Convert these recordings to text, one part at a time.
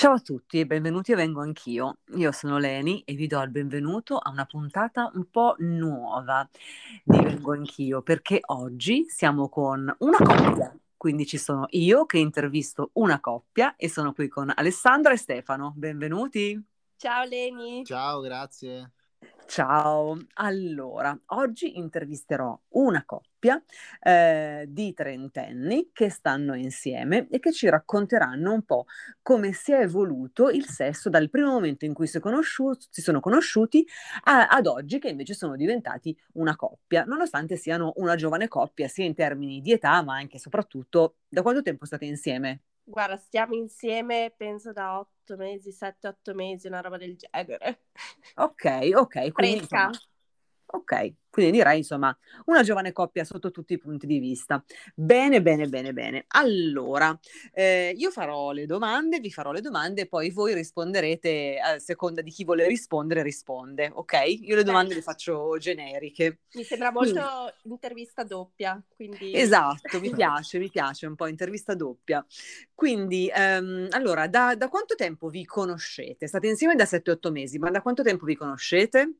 Ciao a tutti e benvenuti a Vengo Anch'io. Io sono Leni e vi do il benvenuto a una puntata un po' nuova di Vengo Anch'io perché oggi siamo con una coppia. Quindi ci sono io che intervisto una coppia e sono qui con Alessandra e Stefano. Benvenuti. Ciao Leni. Ciao, grazie. Ciao, allora oggi intervisterò una coppia eh, di trentenni che stanno insieme e che ci racconteranno un po' come si è evoluto il sesso dal primo momento in cui si, si sono conosciuti a, ad oggi che invece sono diventati una coppia, nonostante siano una giovane coppia sia in termini di età ma anche e soprattutto da quanto tempo state insieme? Guarda, stiamo insieme penso da otto mesi, sette, otto mesi, una roba del genere. Ok, ok. Quindi, Fresca. Insomma, Ok, quindi direi insomma una giovane coppia sotto tutti i punti di vista. Bene, bene, bene, bene. Allora, eh, io farò le domande, vi farò le domande, poi voi risponderete a seconda di chi vuole rispondere, risponde, ok? Io le domande le faccio generiche. Mi sembra molto quindi... intervista doppia, quindi... Esatto, mi piace, mi piace un po' intervista doppia. Quindi, ehm, allora, da, da quanto tempo vi conoscete? State insieme da 7-8 mesi, ma da quanto tempo vi conoscete?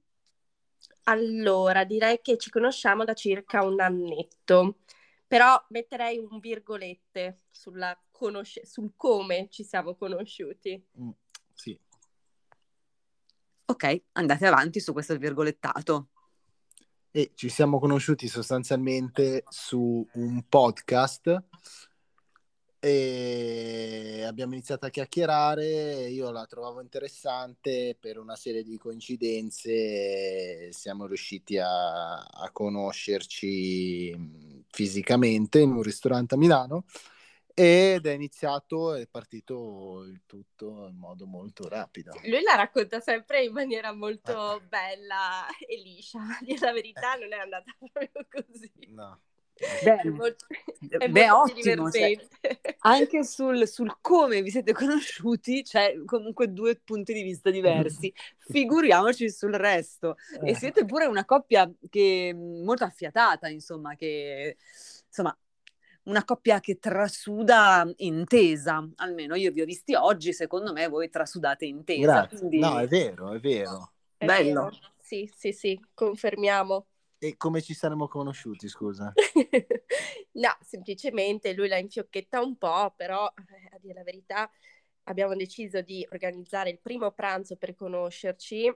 Allora, direi che ci conosciamo da circa un annetto, però metterei un virgolette sulla conosce- sul come ci siamo conosciuti. Mm, sì. Ok, andate avanti su questo virgolettato. E ci siamo conosciuti sostanzialmente su un podcast e abbiamo iniziato a chiacchierare, io la trovavo interessante per una serie di coincidenze, siamo riusciti a, a conoscerci fisicamente in un ristorante a Milano ed è iniziato, è partito il tutto in modo molto rapido. Lui la racconta sempre in maniera molto eh. bella e liscia, la verità non è andata proprio così. No. Beh, è molto, beh ottimo. Cioè, anche sul, sul, come vi siete conosciuti c'è comunque due punti di vista diversi. Figuriamoci sul resto. E eh. siete pure una coppia che molto affiatata, insomma, che insomma una coppia che trasuda intesa, almeno io vi ho visti oggi, secondo me voi trasudate intesa. Quindi... No, è vero, è vero. È Bello. Vero. Sì, sì, sì, confermiamo. E come ci saremmo conosciuti, scusa? no, semplicemente lui la infiocchetta un po', però eh, a dire la verità abbiamo deciso di organizzare il primo pranzo per conoscerci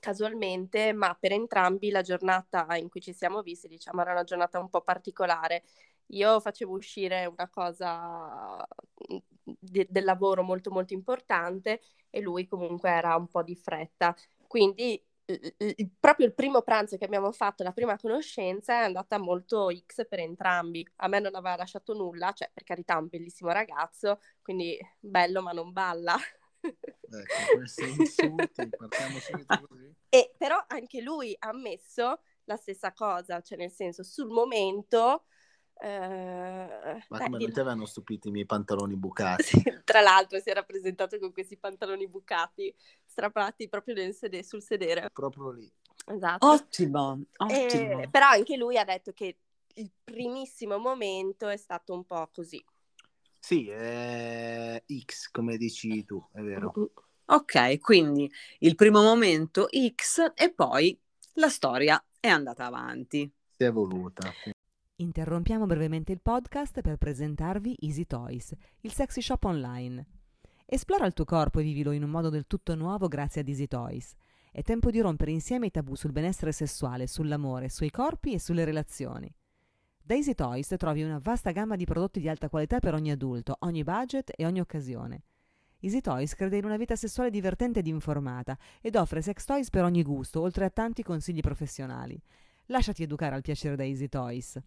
casualmente, ma per entrambi la giornata in cui ci siamo visti, diciamo, era una giornata un po' particolare. Io facevo uscire una cosa mm, de- del lavoro molto molto importante e lui comunque era un po' di fretta. Quindi proprio il primo pranzo che abbiamo fatto, la prima conoscenza, è andata molto X per entrambi. A me non aveva lasciato nulla, cioè per carità un bellissimo ragazzo, quindi bello ma non balla. Ecco, questi insulti, partiamo subito così. E però anche lui ha ammesso la stessa cosa, cioè nel senso sul momento eh, Ma come non ti avevano stupito i miei pantaloni bucati? Sì, tra l'altro si era presentato con questi pantaloni bucati, proprio sede- sul sedere. Proprio lì. Esatto. Ottimo, ottimo. E, però anche lui ha detto che il primissimo momento è stato un po' così. Sì, è X come dici tu, è vero. Ok, quindi il primo momento X e poi la storia è andata avanti. Si è evoluta. Interrompiamo brevemente il podcast per presentarvi Easy Toys, il sexy shop online. Esplora il tuo corpo e vivilo in un modo del tutto nuovo grazie ad Easy Toys. È tempo di rompere insieme i tabù sul benessere sessuale, sull'amore, sui corpi e sulle relazioni. Da Easy Toys trovi una vasta gamma di prodotti di alta qualità per ogni adulto, ogni budget e ogni occasione. Easy Toys crede in una vita sessuale divertente ed informata ed offre sex toys per ogni gusto, oltre a tanti consigli professionali. Lasciati educare al piacere da Easy Toys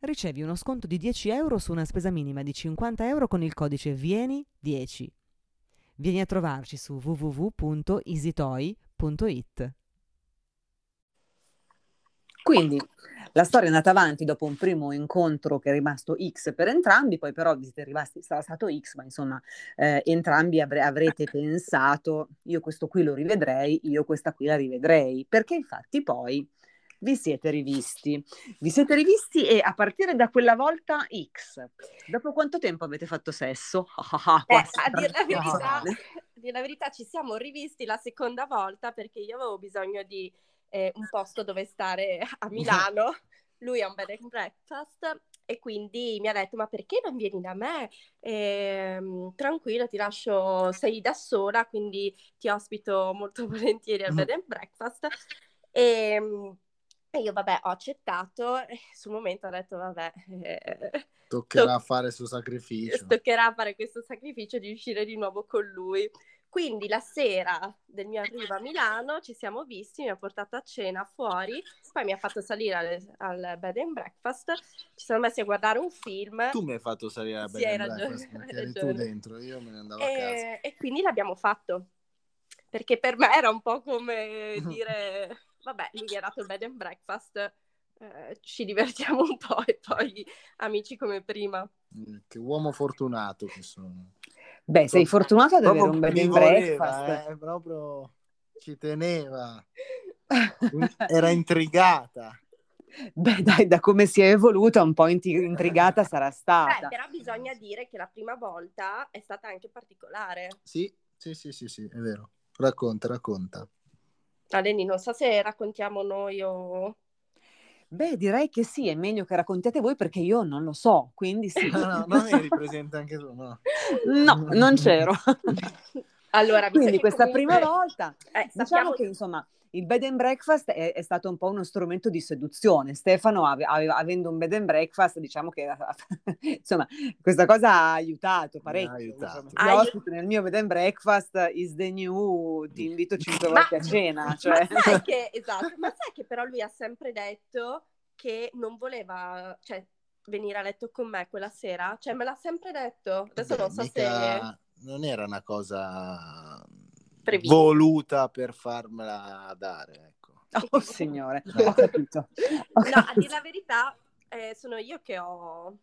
ricevi uno sconto di 10 euro su una spesa minima di 50 euro con il codice VIENI10. Vieni a trovarci su www.easytoy.it. Quindi la storia è andata avanti dopo un primo incontro che è rimasto X per entrambi, poi però siete rimasti, sarà stato X, ma insomma eh, entrambi avre- avrete pensato io questo qui lo rivedrei, io questa qui la rivedrei, perché infatti poi vi siete rivisti. Vi siete rivisti e a partire da quella volta X. Dopo quanto tempo avete fatto sesso? eh, a dire la verità, dire la verità ci siamo rivisti la seconda volta perché io avevo bisogno di eh, un posto dove stare a Milano. Lui ha un bed and breakfast e quindi mi ha detto ma perché non vieni da me? E, tranquilla, ti lascio, sei da sola, quindi ti ospito molto volentieri al bed and breakfast. E, e io vabbè ho accettato e sul momento ho detto vabbè... Eh, toccherà to- fare questo sacrificio. Toccherà fare questo sacrificio di uscire di nuovo con lui. Quindi la sera del mio arrivo a Milano ci siamo visti, mi ha portato a cena fuori, poi mi ha fatto salire al, al bed and breakfast, ci siamo messi a guardare un film. Tu mi hai fatto salire al bed sì, and breakfast, perché eri tu dentro, io me ne andavo e, a casa. E quindi l'abbiamo fatto, perché per me era un po' come dire, vabbè, lui mi ha dato il bed and breakfast, eh, ci divertiamo un po' e poi amici come prima. Mm, che uomo fortunato che sono. Beh, sei fortunato ad avere un bed and breakfast. Eh, proprio ci teneva. Era intrigata. Beh, dai, da come si è evoluta, un po' intrigata sarà stata. Eh, però bisogna dire che la prima volta è stata anche particolare. Sì, sì, sì, sì, sì, è vero. Racconta, racconta. Aleni, non so se raccontiamo noi o... Beh, direi che sì, è meglio che raccontiate voi perché io non lo so, quindi sì. no, no, non eri presente anche tu, no? No, non c'ero. allora, quindi questa comunque... prima volta, eh, diciamo sappiamo... che insomma il bed and breakfast è, è, stato un po' uno strumento di seduzione. Stefano, ave, ave, avendo un bed and breakfast, diciamo che insomma, questa cosa ha aiutato parecchio. Ha aiutato. Insomma, ospite nel mio bed and breakfast is the new, ti invito cinque volte a cena. Cioè. Ma, sai che, esatto, ma sai che però lui ha sempre detto che non voleva, cioè, venire a letto con me quella sera? Cioè, me l'ha sempre detto. Adesso Beh, non so mica... se... Non era una cosa Prevista. voluta per farmela dare. Ecco. Oh signore, ho capito. Ho no, a dire la verità, eh, sono io che ho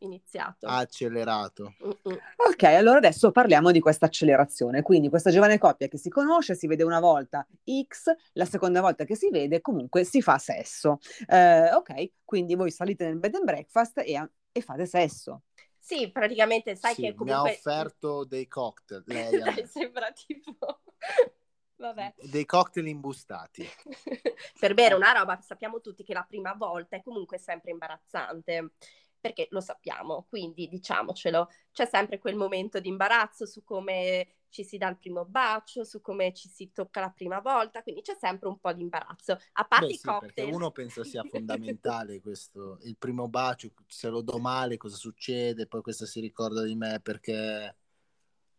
iniziato. accelerato. Mm-mm. Ok, allora adesso parliamo di questa accelerazione. Quindi questa giovane coppia che si conosce, si vede una volta X, la seconda volta che si vede comunque si fa sesso. Eh, ok, quindi voi salite nel bed and breakfast e, e fate sesso. Sì, praticamente sai sì, che comunque... Mi ha offerto dei cocktail. Lei Dai, sembra tipo... Vabbè. Dei cocktail imbustati. per bere una roba, sappiamo tutti che la prima volta è comunque sempre imbarazzante perché lo sappiamo, quindi diciamocelo, c'è sempre quel momento di imbarazzo su come ci si dà il primo bacio, su come ci si tocca la prima volta, quindi c'è sempre un po' di imbarazzo. A parte Beh, i sì, cocktail... uno pensa sia fondamentale questo, il primo bacio, se lo do male cosa succede, poi questa si ricorda di me perché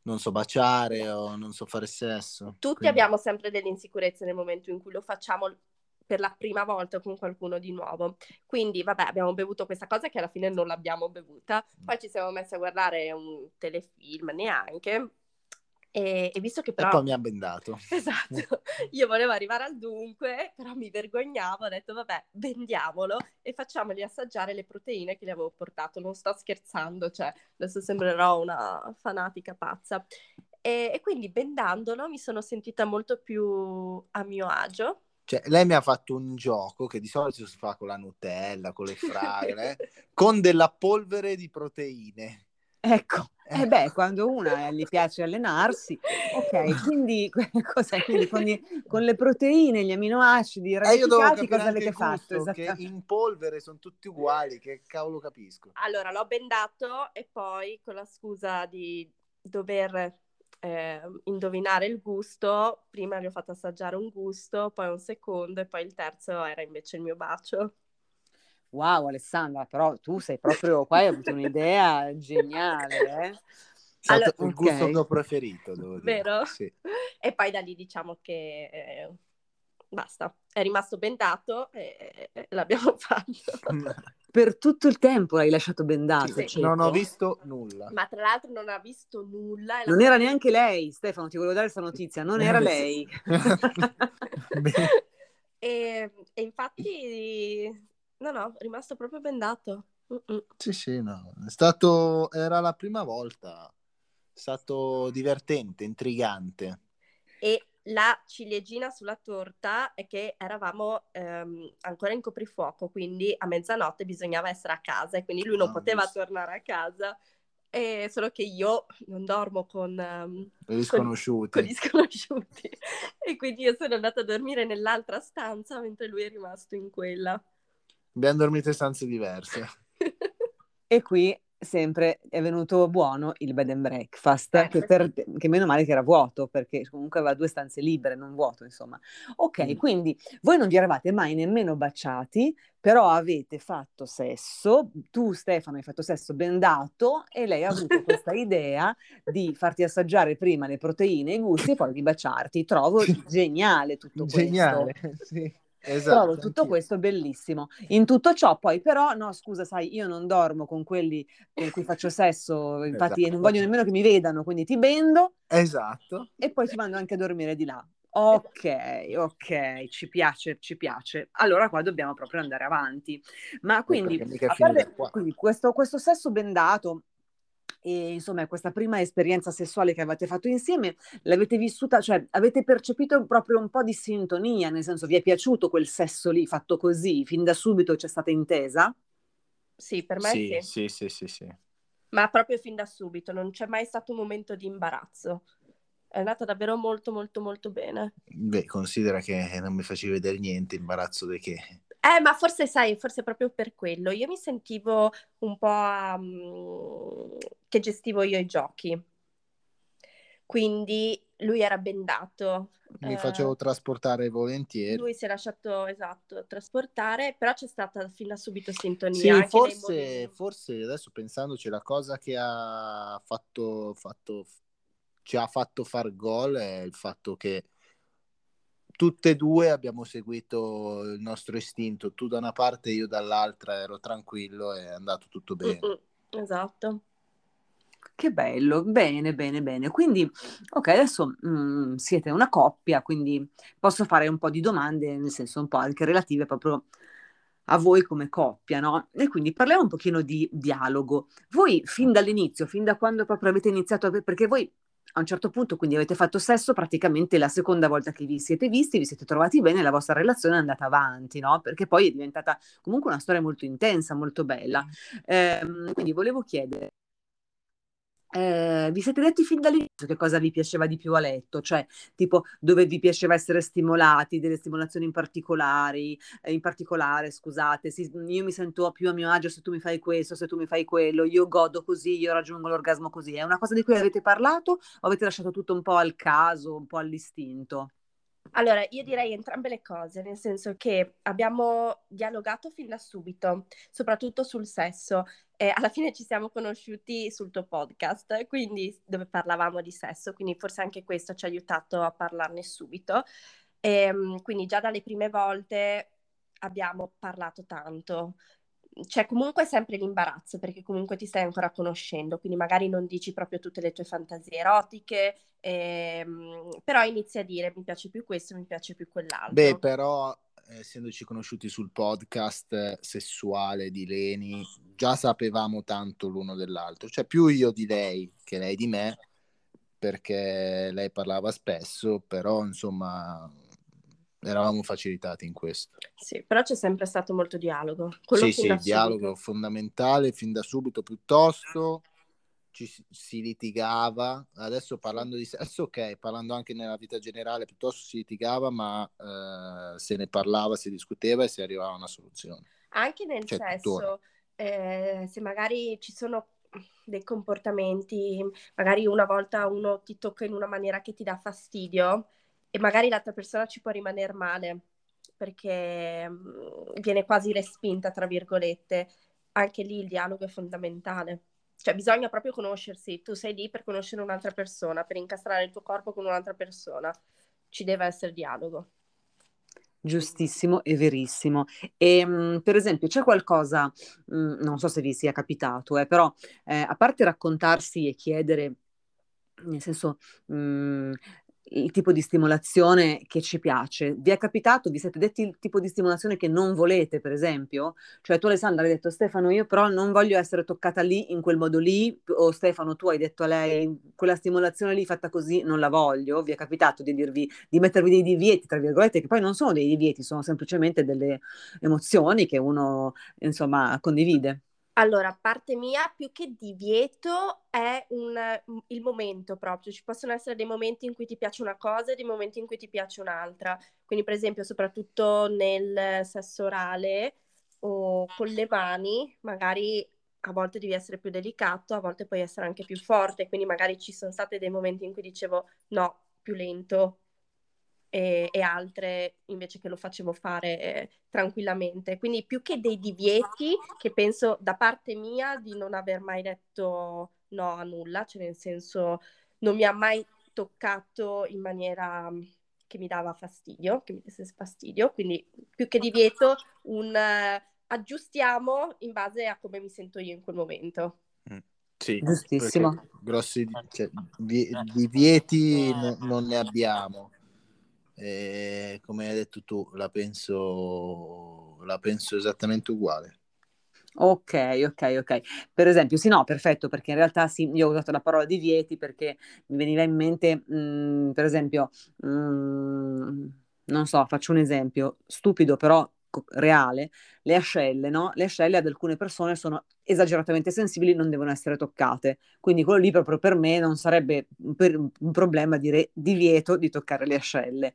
non so baciare o non so fare sesso. Tutti quindi... abbiamo sempre delle insicurezze nel momento in cui lo facciamo per la prima volta con qualcuno di nuovo. Quindi, vabbè, abbiamo bevuto questa cosa che alla fine non l'abbiamo bevuta. Poi ci siamo messi a guardare un telefilm neanche. E, e, visto che però... E poi mi ha bendato. Esatto, io volevo arrivare al dunque, però mi vergognavo, ho detto vabbè, vendiamolo e facciamogli assaggiare le proteine che gli avevo portato. Non sto scherzando, cioè adesso sembrerò una fanatica pazza. E, e quindi bendandolo mi sono sentita molto più a mio agio. Cioè, lei mi ha fatto un gioco che di solito si fa con la Nutella, con le fragole, con della polvere di proteine. Ecco, e eh beh, quando una gli piace allenarsi, ok, quindi, cos'è? quindi con, gli, con, le proteine, gli aminoacidi eh, radificati, cosa avete fatto? Che in polvere sono tutti uguali, che cavolo capisco. Allora, l'ho bendato e poi con la scusa di dover eh, indovinare il gusto, prima gli ho fatto assaggiare un gusto, poi un secondo e poi il terzo era invece il mio bacio. Wow, Alessandra, però tu sei proprio qua, hai avuto un'idea geniale, eh? Allora, il gusto okay. che ho preferito, devo dire. Vero? Sì. E poi da lì diciamo che eh, basta, è rimasto bendato e, e l'abbiamo fatto. per tutto il tempo l'hai lasciato bendato. Sì, sì. Non ho visto nulla. Ma tra l'altro non ha visto nulla. Non era neanche lei, Stefano, ti volevo dare questa notizia, non era lei. e, e infatti No, no, è rimasto proprio bendato. Mm-mm. Sì, sì, no. È stato... Era la prima volta. È stato divertente, intrigante. E la ciliegina sulla torta è che eravamo ehm, ancora in coprifuoco, quindi a mezzanotte bisognava essere a casa e quindi lui non Ah, poteva giusto. tornare a casa. E solo che io non dormo con, ehm, Gli sconosciuti. con gli sconosciuti e quindi io sono andata a dormire nell'altra stanza mentre lui è rimasto in quella. Abbiamo dormito in stanze diverse. E qui sempre è venuto buono il bed and breakfast, Eh, che, per- che meno male che era vuoto, perché comunque aveva due stanze libere, non vuoto, insomma. Ok, Mm. quindi voi non vi eravate mai nemmeno baciati, però avete fatto sesso, tu Stefano hai fatto sesso bendato e lei ha avuto questa idea di farti assaggiare prima le proteine e i gusti e poi di baciarti. Trovo geniale tutto questo. Geniale, sì. Esatto. Trovo tutto anch'io. questo bellissimo. In tutto ciò, poi, però, no, scusa, sai, io non dormo con quelli con cui faccio sesso, infatti Esatto. non voglio nemmeno che mi vedano, quindi ti bendo Esatto. e poi ti mando anche a dormire di là. Ok, ok, ci piace, ci piace. Allora qua dobbiamo proprio andare avanti. Ma quindi, mica è a parte- quindi questo, questo sesso bendato e insomma questa prima esperienza sessuale che avete fatto insieme, l'avete vissuta, cioè avete percepito proprio un po' di sintonia, nel senso vi è piaciuto quel sesso lì fatto così, fin da subito c'è stata intesa? Sì, per me sì. Sì, sì, sì, sì, sì. ma proprio fin da subito, non c'è mai stato un momento di imbarazzo. È andata davvero molto molto molto bene. Beh, considera che non mi facevi vedere niente, imbarazzo di che. Eh, ma forse sai, forse proprio per quello. Io mi sentivo un po' mm, che gestivo io i giochi. Quindi lui era bendato. Mi eh, facevo trasportare volentieri. Lui si è lasciato, esatto, trasportare, però c'è stata fin da subito sintonia. Sì, forse, forse adesso pensandoci, la cosa che ha fatto, fatto, ci ha fatto far gol è il fatto che tutte e due abbiamo seguito il nostro istinto, tu da una parte, io dall'altra, ero tranquillo e è andato tutto bene. Mm-mm, esatto. Che bello, bene, bene, bene. Quindi, ok, adesso mm, siete una coppia, quindi posso fare un po' di domande, nel senso un po' anche relative proprio a voi come coppia, no? E quindi parliamo un pochino di dialogo. Voi fin dall'inizio, fin da quando proprio avete iniziato, a... perché voi a un certo punto quindi avete fatto sesso praticamente la seconda volta che vi siete visti, vi siete trovati bene, la vostra relazione è andata avanti, no? Perché poi è diventata comunque una storia molto intensa, molto bella. Ehm, quindi volevo chiedere, eh, vi siete detti fin dall'inizio che cosa vi piaceva di più a letto, cioè tipo dove vi piaceva essere stimolati, delle stimolazioni in particolari, eh, in particolare, scusate, si- io mi sento più a mio agio se tu mi fai questo, se tu mi fai quello, io godo così, io raggiungo l'orgasmo così. È una cosa di cui avete parlato o avete lasciato tutto un po' al caso, un po' all'istinto? Allora, io direi entrambe le cose, nel senso che abbiamo dialogato fin da subito, soprattutto sul sesso. E alla fine ci siamo conosciuti sul tuo podcast, quindi dove parlavamo di sesso, quindi forse anche questo ci ha aiutato a parlarne subito. Ehm, quindi già dalle prime volte abbiamo parlato tanto. C'è comunque sempre l'imbarazzo perché comunque ti stai ancora conoscendo, quindi magari non dici proprio tutte le tue fantasie erotiche, ehm, però inizi a dire mi piace più questo, mi piace più quell'altro. Beh, però, eh, essendoci conosciuti sul podcast eh, sessuale di Leni, già sapevamo tanto l'uno dell'altro, cioè più io di lei che lei di me, perché lei parlava spesso, però insomma eravamo facilitati in questo. Sì, però c'è sempre stato molto dialogo. Quello Sì, sì, il dialogo subito. fondamentale fin da subito, piuttosto ci si- litigava, adesso parlando di sesso, ok, parlando anche nella vita generale, piuttosto si litigava, ma eh, se ne parlava, si discuteva e si arrivava a una soluzione. Anche nel Cioè, sesso, eh, se magari ci sono dei comportamenti, magari una volta uno ti tocca in una maniera che ti dà fastidio e magari l'altra persona ci può rimanere male perché mm, viene quasi respinta, tra virgolette. Anche lì il dialogo è fondamentale. Cioè, bisogna proprio conoscersi. Tu sei lì per conoscere un'altra persona, per incastrare il tuo corpo con un'altra persona. Ci deve essere dialogo. Giustissimo e verissimo. E, mh, per esempio, c'è qualcosa, mh, non so se vi sia capitato, eh, però eh, a parte raccontarsi e chiedere, nel senso, mh, il tipo di stimolazione che ci piace. Vi è capitato, vi siete detti il tipo di stimolazione che non volete, per esempio? Cioè tu Alessandra hai detto Stefano, io però non voglio essere toccata lì, in quel modo lì, o Stefano tu hai detto a lei quella stimolazione lì fatta così non la voglio. Vi è capitato di dirvi, di mettervi dei divieti, tra virgolette, che poi non sono dei divieti, sono semplicemente delle emozioni che uno, insomma, condivide? Allora, parte mia, più che divieto è un, il momento proprio. Ci possono essere dei momenti in cui ti piace una cosa e dei momenti in cui ti piace un'altra. Quindi, per esempio, soprattutto nel sesso orale o con le mani, magari a volte devi essere più delicato, a volte puoi essere anche più forte. Quindi, magari ci sono stati dei momenti in cui dicevo no, più lento, e, e, altre invece che lo facevo fare eh, tranquillamente. Quindi più che dei divieti, che penso da parte mia di non aver mai detto no a nulla, cioè nel senso non mi ha mai toccato in maniera mm, che mi dava fastidio, che mi desse fastidio, quindi più che divieto un uh, aggiustiamo in base a come mi sento io in quel momento. Mm. Sì, giustissimo. Grossi cioè, divieti no, non ne abbiamo. E come hai detto tu, la penso, la penso esattamente uguale. Ok, ok, ok. Per esempio, sì, no, perfetto, perché in realtà sì, io ho usato la parola divieti perché mi veniva in mente, mh, mm, per esempio, mh, mm, non so, faccio un esempio stupido, però reale, le ascelle, no? Le ascelle ad alcune persone sono esageratamente sensibili, non devono essere toccate. Quindi quello lì proprio per me non sarebbe un, problema dire divieto di toccare le ascelle.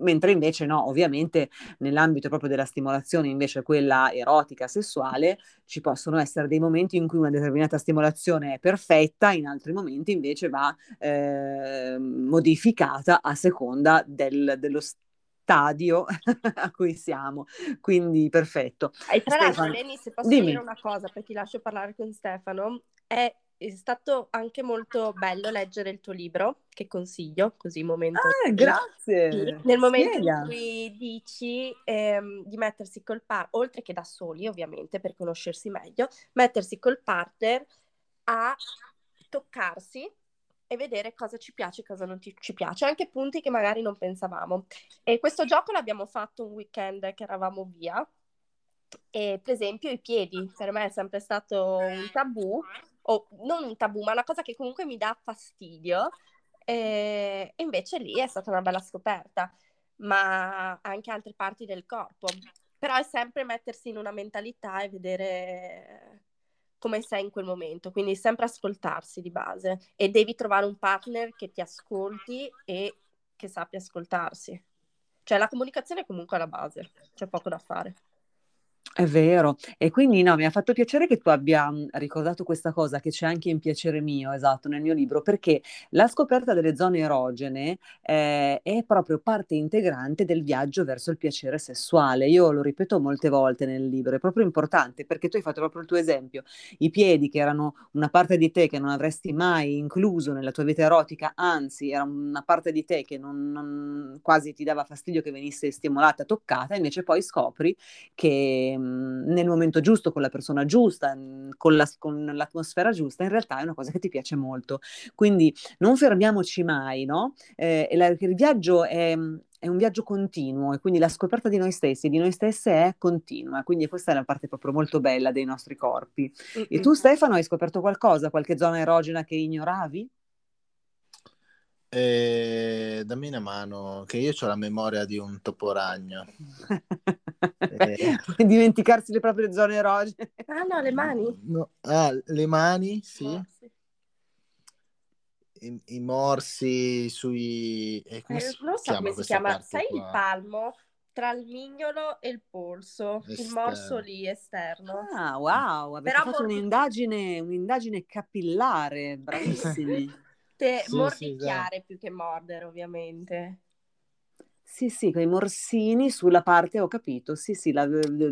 Mentre invece no, ovviamente nell'ambito proprio della stimolazione, invece quella erotica, sessuale, ci possono essere dei momenti in cui una determinata stimolazione è perfetta, in altri momenti invece va eh, modificata a seconda del, dello stadio a cui siamo. Quindi perfetto. E tra l'altro, Leni, se posso dimmi. dire una cosa, perché ti lascio parlare con Stefano, è è stato anche molto bello leggere il tuo libro, che consiglio, così momento. Ah, grazie! Nel momento Spiega. in cui dici ehm, di mettersi col partner, oltre che da soli ovviamente, per conoscersi meglio, mettersi col partner a toccarsi e vedere cosa ci piace e cosa non ti, ci piace, anche punti che magari non pensavamo. E questo gioco l'abbiamo fatto un weekend che eravamo via. E per esempio i piedi, per me è sempre stato un tabù, o non un tabù, ma una cosa che comunque mi dà fastidio. E, invece lì è stata una bella scoperta, ma anche altre parti del corpo. Però è sempre mettersi in una mentalità e vedere come sei in quel momento, quindi sempre ascoltarsi di base e devi trovare un partner che ti ascolti e che sappia ascoltarsi. Cioè la comunicazione è comunque alla base, c'è poco da fare. È vero, e quindi no, mi ha fatto piacere che tu abbia mhmm, ricordato questa cosa che c'è anche in Piacere mio, esatto, nel mio libro, perché la scoperta delle zone erogene eh, è proprio parte integrante del viaggio verso il piacere sessuale. Io lo ripeto molte volte nel libro, è proprio importante perché tu hai fatto proprio il tuo esempio, i piedi che erano una parte di te che non avresti mai incluso nella tua vita erotica, anzi era una parte di te che non, non quasi ti dava fastidio che venisse stimolata, toccata, invece poi scopri che nel momento giusto, con la persona giusta, mhmm, con, la, con, l'atmosfera giusta, in realtà è una cosa che ti piace molto. Quindi non fermiamoci mai, no? Eh, la, il viaggio è, è un viaggio continuo e quindi la scoperta di noi stessi, di noi stesse è continua, quindi questa è la parte proprio molto bella dei nostri corpi. Mm-hmm. E tu Stefano hai scoperto qualcosa, qualche zona erogena che ignoravi? Eh, dammi una mano, che io ho la memoria di un toporagno. eh. Dimenticarsi le proprie zone erogene. Ah no, le mani. No. Ah, le mani, sì. Oh, sì. I, I, morsi sui... Eh, come eh, non so come si chiama, sai qua? il palmo? tra il mignolo e il polso, Esterno. il morso lì esterno. Ah, wow, avete Però fatto molto... un'indagine, un'indagine capillare, bravissimi. Morte, sì, mordicchiare sì, più che mordere, ovviamente. Sì, sì, quei morsini sulla parte, ho capito, sì, sì, la,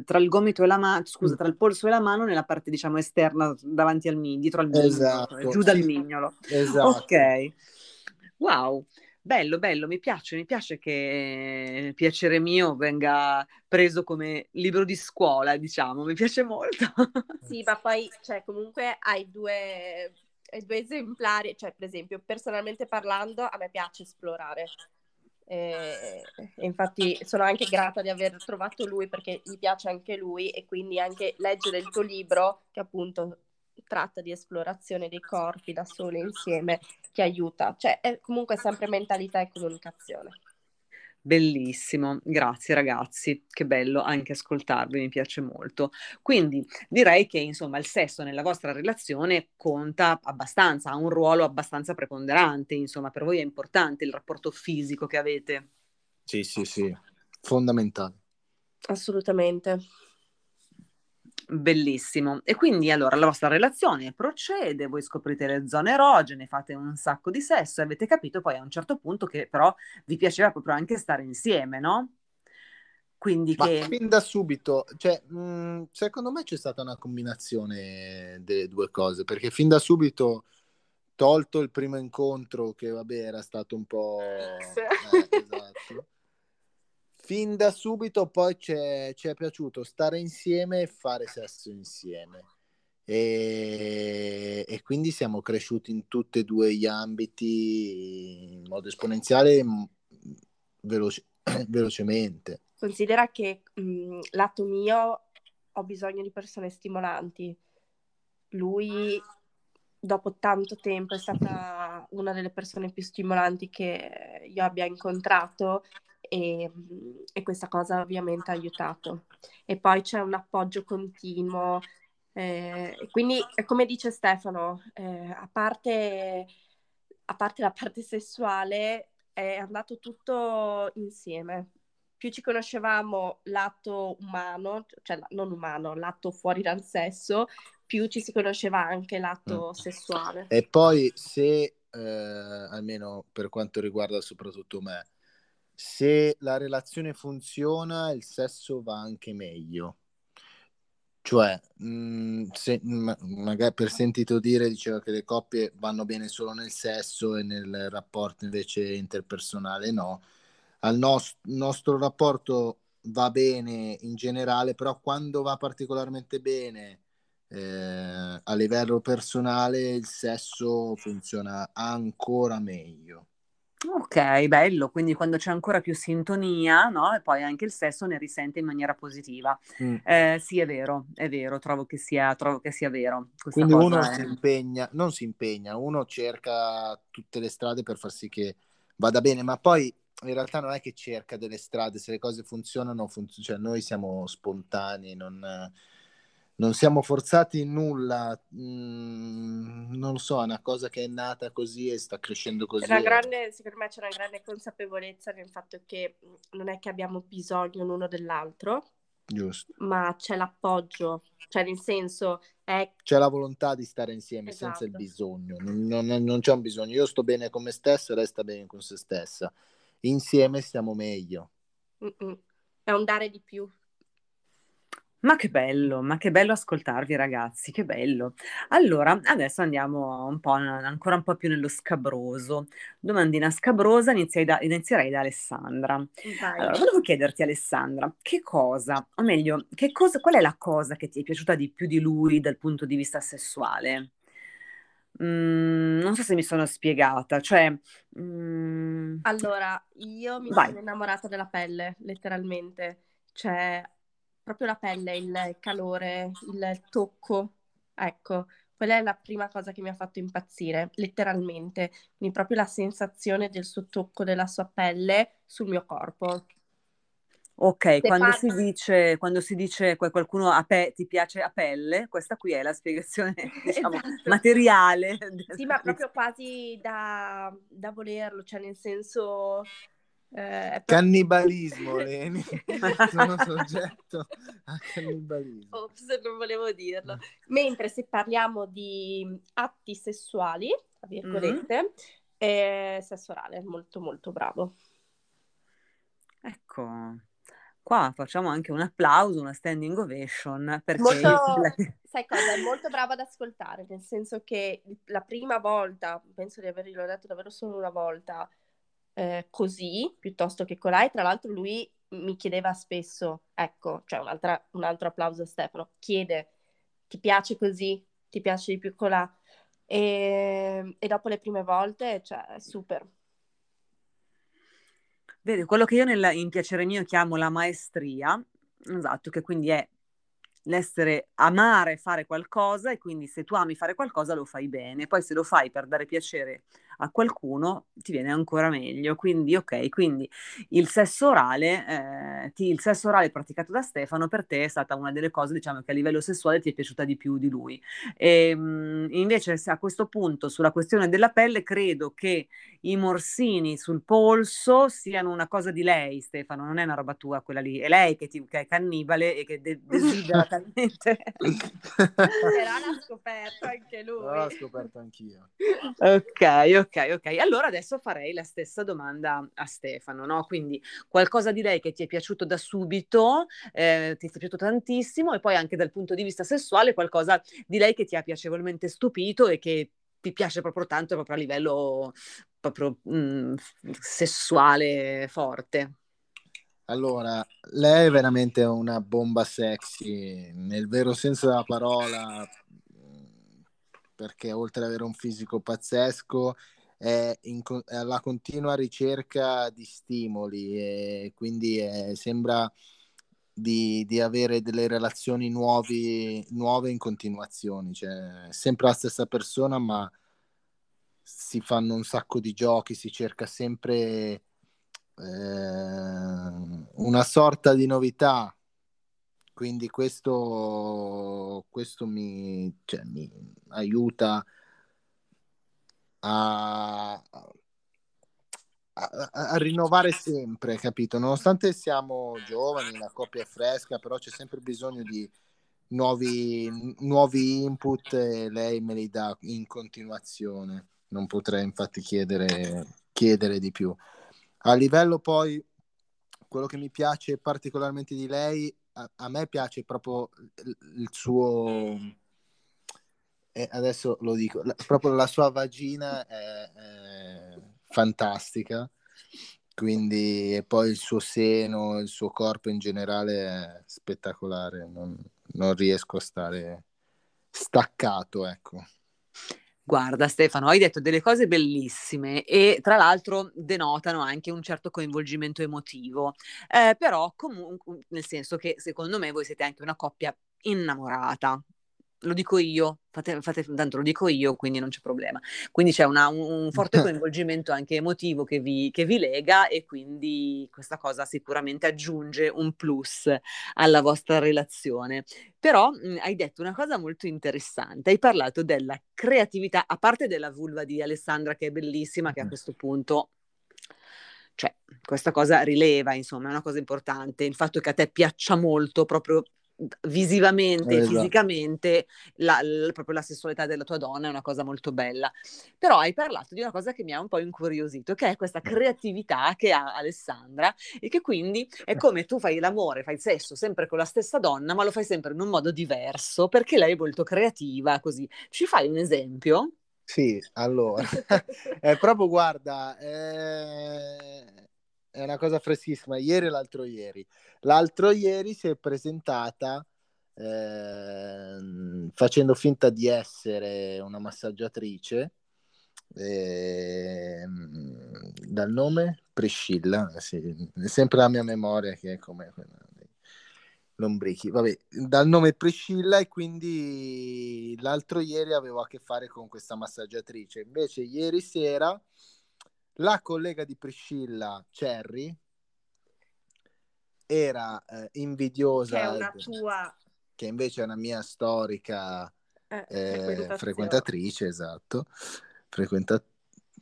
tra il gomito e la mano, scusa, tra il polso e la mano nella parte, diciamo, esterna, davanti al mignolo, dietro al mignolo, esatto, giù sì. dal mignolo. Esatto. Ok, wow, bello, bello, mi piace, mi piace che Piacere mio venga preso come libro di scuola, diciamo, mi piace molto. Sì, ma poi, cioè, comunque hai due hai due esemplari, cioè per esempio personalmente parlando a me piace esplorare. E, infatti sono anche grata di aver trovato lui perché mi piace anche lui e quindi anche leggere il tuo libro che appunto tratta di esplorazione dei corpi da sole insieme ti aiuta, cioè è comunque sempre mentalità e comunicazione. Bellissimo, grazie ragazzi, che bello anche ascoltarvi, mi piace molto. Quindi direi che insomma il sesso nella vostra relazione conta abbastanza, ha un ruolo abbastanza preponderante, insomma per voi è importante il rapporto fisico che avete. Sì, sì, sì, fondamentale. Assolutamente. Bellissimo. E quindi allora la vostra relazione procede, voi scoprite le zone erogene, fate un sacco di sesso e avete capito poi a un certo punto che però vi piaceva proprio anche stare insieme, no? Quindi Ma che... fin da subito, cioè, mh, secondo me c'è stata una combinazione delle due cose, perché fin da subito, tolto il primo incontro, che vabbè era stato un po'... Eh, esatto fin da subito poi ci è piaciuto stare insieme e fare sesso insieme. E, e, quindi siamo cresciuti in tutti e due gli ambiti in modo esponenziale veloce, velocemente. Considera che mh, lato mio ho bisogno di persone stimolanti. Lui, dopo tanto tempo, è stata una delle persone più stimolanti che io abbia incontrato e, e, questa cosa ovviamente ha aiutato. E poi c'è un appoggio continuo. Eh, quindi, come dice Stefano, eh, a, parte, a parte la parte sessuale, è andato tutto insieme. Più ci conoscevamo lato umano, cioè non umano, lato fuori dal sesso, più ci si conosceva anche lato mm. sessuale. E poi se, eh, almeno per quanto riguarda soprattutto me, se la relazione funziona, il sesso va anche meglio. Cioè, mh, mm, se, ma, magari per sentito dire, diceva che le coppie vanno bene solo nel sesso e nel rapporto invece interpersonale no. Al nos- nostro rapporto va bene in generale, però quando va particolarmente bene eh, a livello personale, il sesso funziona ancora meglio. Ok, bello, quindi quando c'è ancora più sintonia, no? E poi anche il sesso ne risente in maniera positiva. Mm. Eh, sì, è vero, è vero, trovo che sia, trovo che sia vero. Quindi uno è... si impegna, non si impegna, uno cerca tutte le strade per far sì che vada bene, ma poi in realtà non è che cerca delle strade, se le cose funzionano, funzion- cioè noi siamo spontanei, non non siamo forzati in nulla, mm, non lo so, è una cosa che è nata così e sta crescendo così. Grande, secondo me c'è una grande consapevolezza nel fatto che mm, non è che abbiamo bisogno l'uno dell'altro, Giusto. ma c'è l'appoggio, cioè nel senso è... C'è la volontà di stare insieme esatto. senza il bisogno, non, non, non, c'è un bisogno, io sto bene con me stessa, lei sta bene con se stessa, insieme stiamo meglio. Mm-mm. È un dare di più. Ma che bello, ma che bello ascoltarvi ragazzi, che bello. Allora, adesso andiamo un po', ancora un po' più nello scabroso. Domandina scabrosa, da, inizierei da Alessandra. Allora, volevo chiederti Alessandra, che cosa, o meglio, che cosa, qual è la cosa che ti è piaciuta di più di lui dal punto di vista sessuale? Mm, non so se mi sono spiegata, cioè... Mm... Allora, io mi Vai. sono innamorata della pelle, letteralmente. Cioè, proprio la pelle, il calore, il tocco. Ecco, quella è la prima cosa che mi ha fatto impazzire, letteralmente. Quindi proprio la sensazione del suo tocco della sua pelle sul mio corpo. Ok, quando, si dice, quando si dice qualcuno a pe- ti piace a pelle, questa qui è la spiegazione diciamo, esatto. materiale. Sì, ma proprio quasi da, da volerlo, cioè nel senso eh, cannibalismo, Leni. Sono soggetto a cannibalismo. Ops, non volevo dirlo. Mentre se parliamo di atti sessuali, tra virgolette, mm-hmm. eh, sesso orale, molto molto bravo. Ecco, qua facciamo anche un applauso, una standing ovation, perché... Molto, sai cosa, è molto brava ad ascoltare, nel senso che la prima volta, penso di averglielo detto davvero solo una volta, eh, così piuttosto che colà e tra l'altro lui mi chiedeva spesso, ecco, cioè un altro applauso a Stefano, chiede, ti piace così? Ti piace di più colà? e, e dopo le prime volte, cioè, super. Vedi, quello che io nel, in piacere mio chiamo la maestria, esatto, che quindi è l'essere amare fare qualcosa e quindi se tu ami fare qualcosa lo fai bene, poi se lo fai per dare piacere a qualcuno ti viene ancora meglio. Quindi, ok, quindi il sesso orale, eh, ti, il sesso orale praticato da Stefano per te è stata una delle cose, diciamo, che a livello sessuale ti è piaciuta di più di lui. E, ehm, mh, invece, a questo punto, sulla questione della pelle, credo che i morsini sul polso siano una cosa di lei, Stefano, non è una roba tua quella lì, è lei che, ti, che è cannibale e che de- desidera talmente. Però l'ha scoperto anche lui. L'ho scoperto anch'io. ok, ok. Ok, ok. Allora adesso farei la stessa domanda a Stefano, no? Quindi qualcosa di lei che ti è piaciuto da subito, eh, ti è piaciuto tantissimo, e poi anche dal punto di vista sessuale, qualcosa di lei che ti ha piacevolmente stupito e che ti piace proprio tanto, proprio a livello proprio mh, mm, sessuale forte. Allora, lei è veramente una bomba sexy, nel vero senso della parola, perché oltre ad avere un fisico pazzesco è, in, è alla continua ricerca di stimoli e quindi è, sembra di, di, avere delle relazioni nuovi, nuove in continuazione, cioè sempre la stessa persona ma si fanno un sacco di giochi, si cerca sempre eh, una sorta di novità. Quindi questo, questo mi, cioè, mi aiuta a, a, a, rinnovare sempre, capito? Nonostante siamo giovani, la coppia è fresca, però c'è sempre bisogno di nuovi, nuovi input e lei me li dà in continuazione. Non potrei infatti chiedere, chiedere di più. A livello poi, quello che mi piace particolarmente di lei, a, a me piace proprio il, il suo eh, adesso lo dico, la, proprio la sua vagina è, è fantastica, quindi e poi il suo seno, il suo corpo in generale è spettacolare, non, non riesco a stare staccato, ecco. Guarda Stefano, hai detto delle cose bellissime e tra l'altro denotano anche un certo coinvolgimento emotivo, eh, però comunque nel senso che secondo me voi siete anche una coppia innamorata, lo dico io, fate, fate, tanto lo dico io, quindi non c'è problema. Quindi c'è una, un, forte coinvolgimento anche emotivo che vi, che vi, lega e quindi questa cosa sicuramente aggiunge un plus alla vostra relazione. Però mh, hai detto una cosa molto interessante, hai parlato della creatività, a parte della vulva di Alessandra che è bellissima, che a questo punto cioè, questa cosa rileva, insomma, è una cosa importante. Il fatto che a te piaccia molto proprio visivamente esatto. fisicamente la, la, proprio la sessualità della tua donna è una cosa molto bella. Però hai parlato di una cosa che mi ha un po' incuriosito, che è questa creatività che ha Alessandra e che quindi è come tu fai l'amore, fai il sesso sempre con la stessa donna, ma lo fai sempre in un modo diverso perché lei è molto creativa, così. Ci fai un esempio? Sì, allora, è proprio, guarda, è, è una cosa freschissima, ieri e l'altro ieri. L'altro ieri si è presentata eh, facendo finta di essere una massaggiatrice eh, dal nome? Priscilla, sì, è sempre la mia memoria che è come Lombrichi, vabbè, dal nome Priscilla e quindi l'altro ieri avevo a che fare con questa massaggiatrice, invece ieri sera la collega di Priscilla, Cherry, era eh, invidiosa, che è una tua... che invece è una mia storica eh, eh, frequentatrice, esatto, frequentatrice.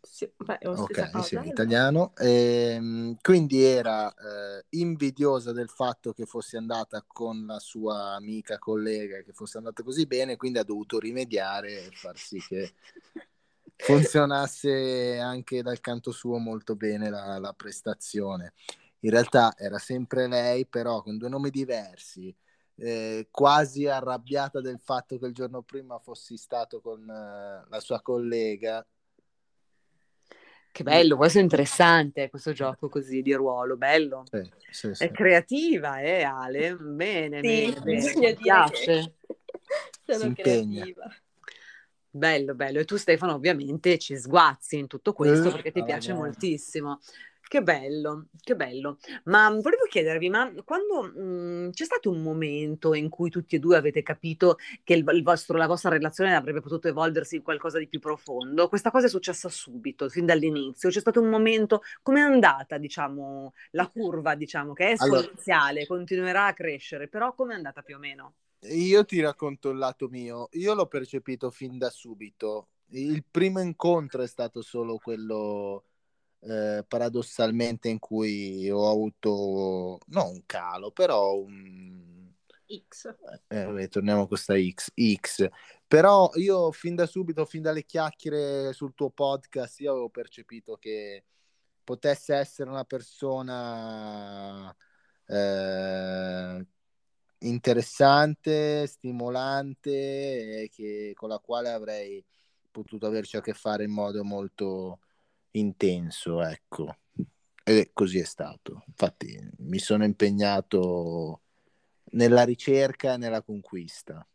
Sì, beh, ok, sì, in italiano. E, ehm, quindi era eh, invidiosa del fatto che fosse andata con la sua amica collega, che fosse andata così bene, quindi ha dovuto rimediare e far sì che funzionasse anche dal canto suo molto bene la, la prestazione in realtà era sempre lei, però con due nomi diversi, eh, quasi arrabbiata del fatto che il giorno prima fossi stato con uh, la sua collega. Che bello, questo è interessante, questo gioco così di ruolo, bello. Sì, sì, sì. È creativa, eh Ale? Bene, sì, bene, bene. Mi piace. Sono creativa. Bello, bello. E tu Stefano ovviamente ci sguazzi in tutto questo Eh, perché ti ah, piace no. moltissimo. Che bello, che bello. Ma volevo chiedervi, ma quando mh, c'è stato un momento in cui tutti e due avete capito che il, il vostro- la vostra relazione avrebbe potuto evolversi in qualcosa di più profondo? Questa cosa è successa subito, fin dall'inizio. C'è stato un momento, com'è andata, diciamo, la curva, diciamo, che è Allora- esponenziale, continuerà a crescere, però com'è andata più o meno? Io ti racconto il lato mio. Io l'ho percepito fin da subito. Il primo incontro è stato solo quello eh, paradossalmente in cui ho avuto non un calo, però un X. eh, torniamo a questa X, X. Però io fin da subito, fin dalle chiacchiere sul tuo podcast, io avevo percepito che potesse essere una persona eh, interessante, stimolante, e che, con la quale avrei potuto averci a che fare in modo molto intenso, ecco. E così è stato. Infatti mi sono impegnato nella ricerca e nella conquista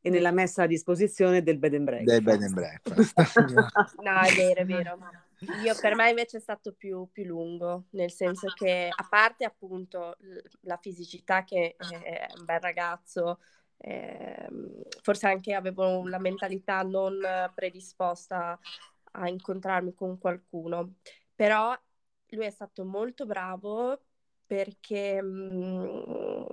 E nella messa a disposizione del bed and breakfast. del bed and breakfast. No, è vero, è vero. Io, per me invece è stato più, più lungo, nel senso che a parte appunto la fisicità che è un bel ragazzo, ehm, forse anche avevo la mentalità non predisposta a incontrarmi con qualcuno, però lui è stato molto bravo perché mm,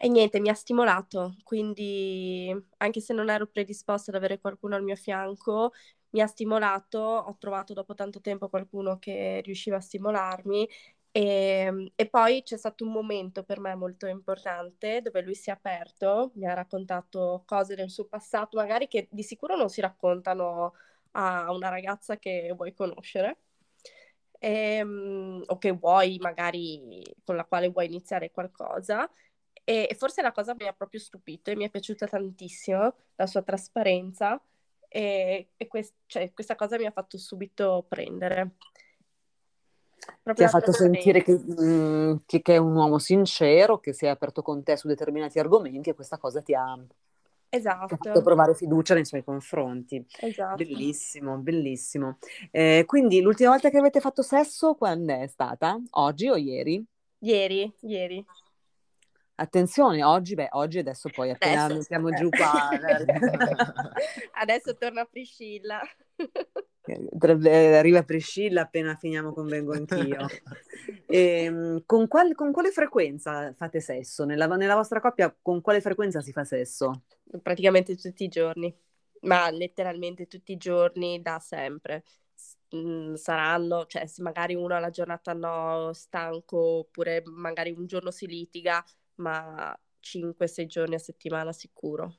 e niente, mi ha stimolato, quindi anche se non ero predisposta ad avere qualcuno al mio fianco, mi ha stimolato, ho trovato dopo tanto tempo qualcuno che riusciva a stimolarmi e, e poi c'è stato un momento per me molto importante dove lui si è aperto, mi ha raccontato cose del suo passato, magari che di sicuro non si raccontano a una ragazza che vuoi conoscere. Ehm, o che vuoi magari con la quale vuoi iniziare qualcosa e forse la cosa mi ha proprio stupito e mi è piaciuta tantissimo la sua trasparenza e, e quest- cioè, questa cosa mi ha fatto subito prendere. Ti Proprio ha la fatto sentire che, trasparenza. mm, che- che è un uomo sincero, che si è aperto con te su determinati argomenti e questa cosa ti ha, ti ha fatto Esatto, provare fiducia nei suoi confronti. esatto. Bellissimo, bellissimo. Eh, quindi l'ultima volta che avete fatto sesso quando è stata? Oggi o ieri? Ieri, ieri. Attenzione, oggi, beh, oggi adesso poi appena Adesso, mettiamo eh. giù qua, Adesso torna Priscilla. eh, arriva Priscilla appena finiamo con Vengo Anch'io. Ehm, con, qual- con quale frequenza fate sesso? Nella, nella vostra coppia con quale frequenza si fa sesso? praticamente tutti i giorni, ma letteralmente tutti i giorni da sempre. Mm, saranno, cioè, se magari uno alla giornata no, stanco, oppure magari un giorno si litiga, ma 5-6 giorni a settimana sicuro.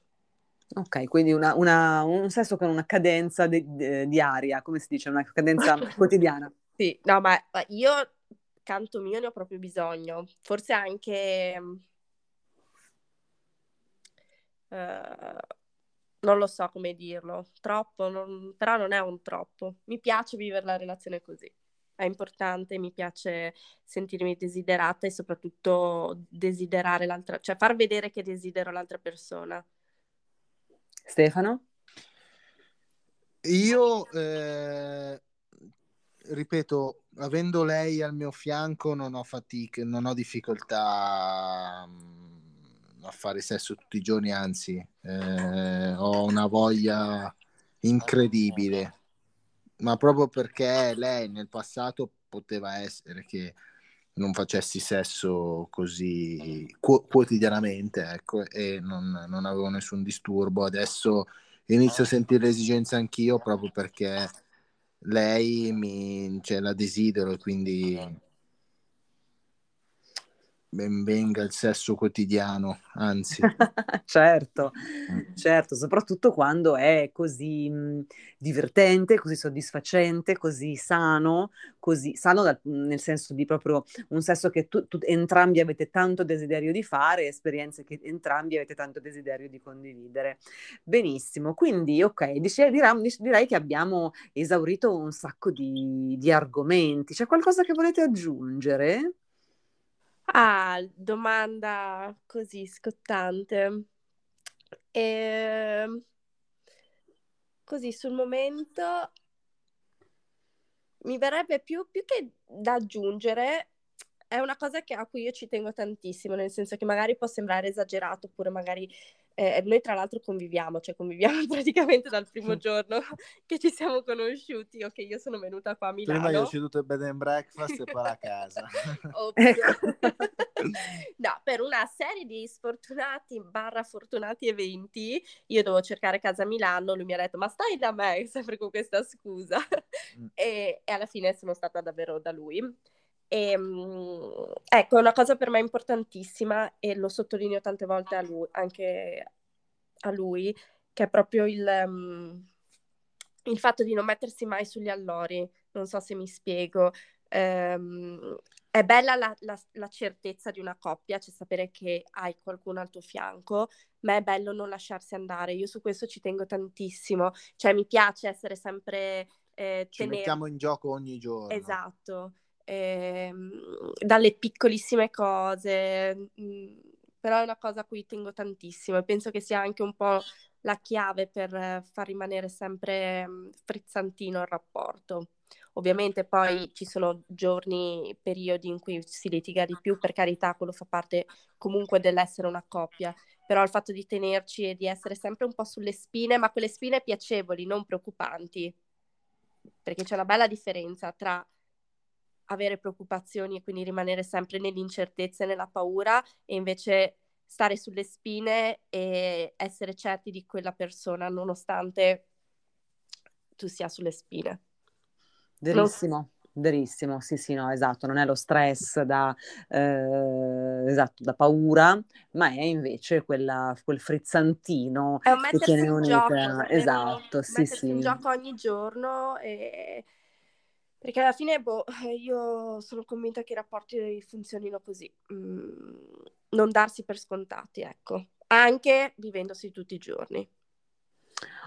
Ok, quindi una- una- un sesso con una cadenza di- di- diaria, come si dice, una cadenza quotidiana. Sì, no, ma io canto mio ne ho proprio bisogno. Forse anche eh, non lo so come dirlo, troppo, non- però non è un troppo. Mi piace vivere la relazione così. È importante, mi piace sentirmi desiderata e soprattutto desiderare l'altra, cioè far vedere che desidero l'altra persona. Stefano? Io, eh, ripeto, avendo lei al mio fianco non ho fatica, non ho difficoltà mm, a fare sesso tutti i giorni, anzi, eh, ho una voglia incredibile, ma proprio perché lei nel passato poteva essere che non facessi sesso così qu- quotidianamente, ecco, e non, non avevo nessun disturbo. Adesso inizio a sentire l'esigenza anch'io proprio perché lei mi, cioè, la desidero e quindi ben venga il sesso quotidiano, anzi. Certo, certo, soprattutto quando è così mh, divertente, così soddisfacente, così sano, così sano dal- nel senso di proprio un sesso che tu- tu- entrambi avete tanto desiderio di fare, esperienze che entrambi avete tanto desiderio di condividere. Benissimo, quindi ok, dice- dic- direi che abbiamo esaurito un sacco di, di argomenti. C'è qualcosa che volete aggiungere? Ah, domanda così scottante. Ehm, così sul momento mi verrebbe più, più che da aggiungere, è una cosa che, a cui io ci tengo tantissimo, nel senso che magari può sembrare esagerato, oppure magari eh, noi tra l'altro conviviamo, cioè conviviamo praticamente dal primo giorno che ci siamo conosciuti o che io sono venuta qua a Milano. Prima io ho ceduto il bed and breakfast e poi a casa. Ecco. no, per una serie di sfortunati barra fortunati eventi, io dovevo cercare casa a Milano, lui mi ha detto ma stai da me, sempre con questa scusa. Mm. e, e alla fine sono stata davvero da lui. E, ehm, ecco, è una cosa per me importantissima e lo sottolineo tante volte a lui, anche a lui, che è proprio il, um, il fatto di non mettersi mai sugli allori. Non so se mi spiego. Um, è bella la, la, la, certezza di una coppia, cioè sapere che hai qualcuno al tuo fianco, ma è bello non lasciarsi andare. Io su questo ci tengo tantissimo, cioè mi piace essere sempre... Eh, ci tener... mettiamo in gioco ogni giorno. Esatto eh, dalle piccolissime cose, mm, però è una cosa a cui tengo tantissimo e penso che sia anche un po' la chiave per far rimanere sempre mm, frizzantino il rapporto. Ovviamente poi ci sono giorni, periodi in cui si litiga di più, per carità, quello fa parte comunque dell'essere una coppia, però il fatto di tenerci e di essere sempre un po' sulle spine, ma quelle spine piacevoli, non preoccupanti, perché c'è una bella differenza tra avere preoccupazioni e quindi rimanere sempre nell'incertezza e nella paura e invece stare sulle spine e essere certi di quella persona nonostante tu sia sulle spine. Verissimo. Non... Verissimo, sì, sì, no, esatto, non è lo stress da, eh, esatto, da paura, ma è invece quella, quel frizzantino è un mettersi in gioco, esatto, sì, sì. in gioco ogni giorno e perché alla fine, boh, io sono convinta che i rapporti funzionino così, mm, non darsi per scontati, ecco, anche vivendosi tutti i giorni.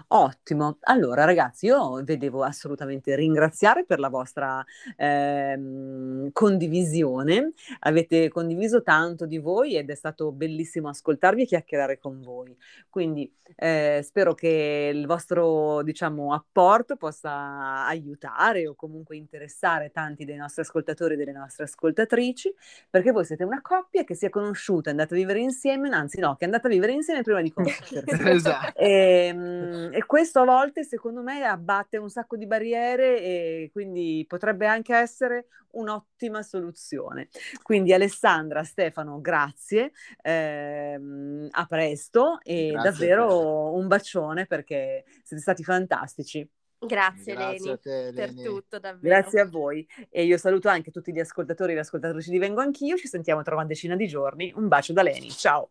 Ottimo, allora ragazzi io vi devo assolutamente ringraziare per la vostra ehm, condivisione, avete condiviso tanto di voi ed è stato bellissimo ascoltarvi e chiacchierare con voi, quindi eh, spero che il vostro diciamo apporto possa aiutare o comunque interessare tanti dei nostri ascoltatori e delle nostre ascoltatrici, perché voi siete una coppia che si è conosciuta, è andata a vivere insieme, anzi no, che è andata a vivere insieme prima di conoscersi. esatto. E, ehm, e questo a volte secondo me abbatte un sacco di barriere e quindi potrebbe anche essere un'ottima soluzione. Quindi Alessandra, Stefano, grazie, ehm, a presto e grazie davvero un bacione perché siete stati fantastici. Grazie, Grazie te, per tutto, davvero. Grazie a voi. E io saluto anche tutti gli ascoltatori e le ascoltatrici di Vengo Anch'io. Ci sentiamo tra una decina di giorni. Un bacio da Leni. Ciao.